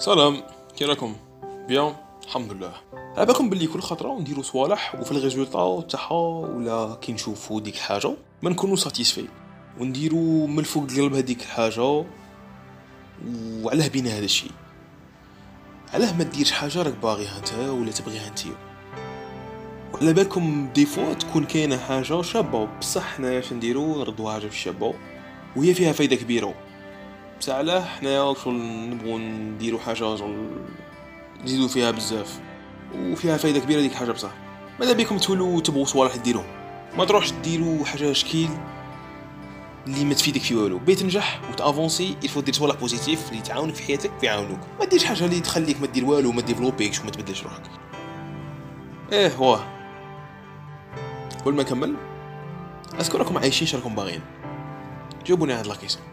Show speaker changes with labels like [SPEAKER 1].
[SPEAKER 1] سلام كي راكم bien الحمد لله. على بالكم باللي كل خطرة نديرو صوالح وفي ال résultat تاعها ولا كي نشوفو ديك الحاجة ما نكونو satisfaits ونديرو من الفوق القلب هذيك الحاجة وعلاه بينا هذا الشيء. علاه ما ديرش حاجة راك باغيها أنت ولا تبغيها أنت. وعلى بالكم des fois تكون كاينة حاجة شابة بصح حنايا اش نديرو نردو حاجة في الشابة وهي فيها فايدة كبيرة. بصح علاه حنايا شغل نبغو نديرو حاجة شغل نزيدو فيها بزاف وفيها فايدة كبيرة ديك الحاجة بصح. ماذا بيكم تولوا تبغوا صوالح ديروهم ما تروحش ديروا حاجة شكيل اللي ما تفيدك في والو. بي تنجح وتأفونسي يفو دير صوالح بوزيتيف اللي تعاونك في حياتك ويعاونوك ما ديرش حاجة اللي تخليك ما دير والو ما ديفلوبيكش وما تبدلش روحك. إيه واه. قبل ما نكمل est-ce que راكم عايشين راكم باغيين. جاوبوني على هاد la question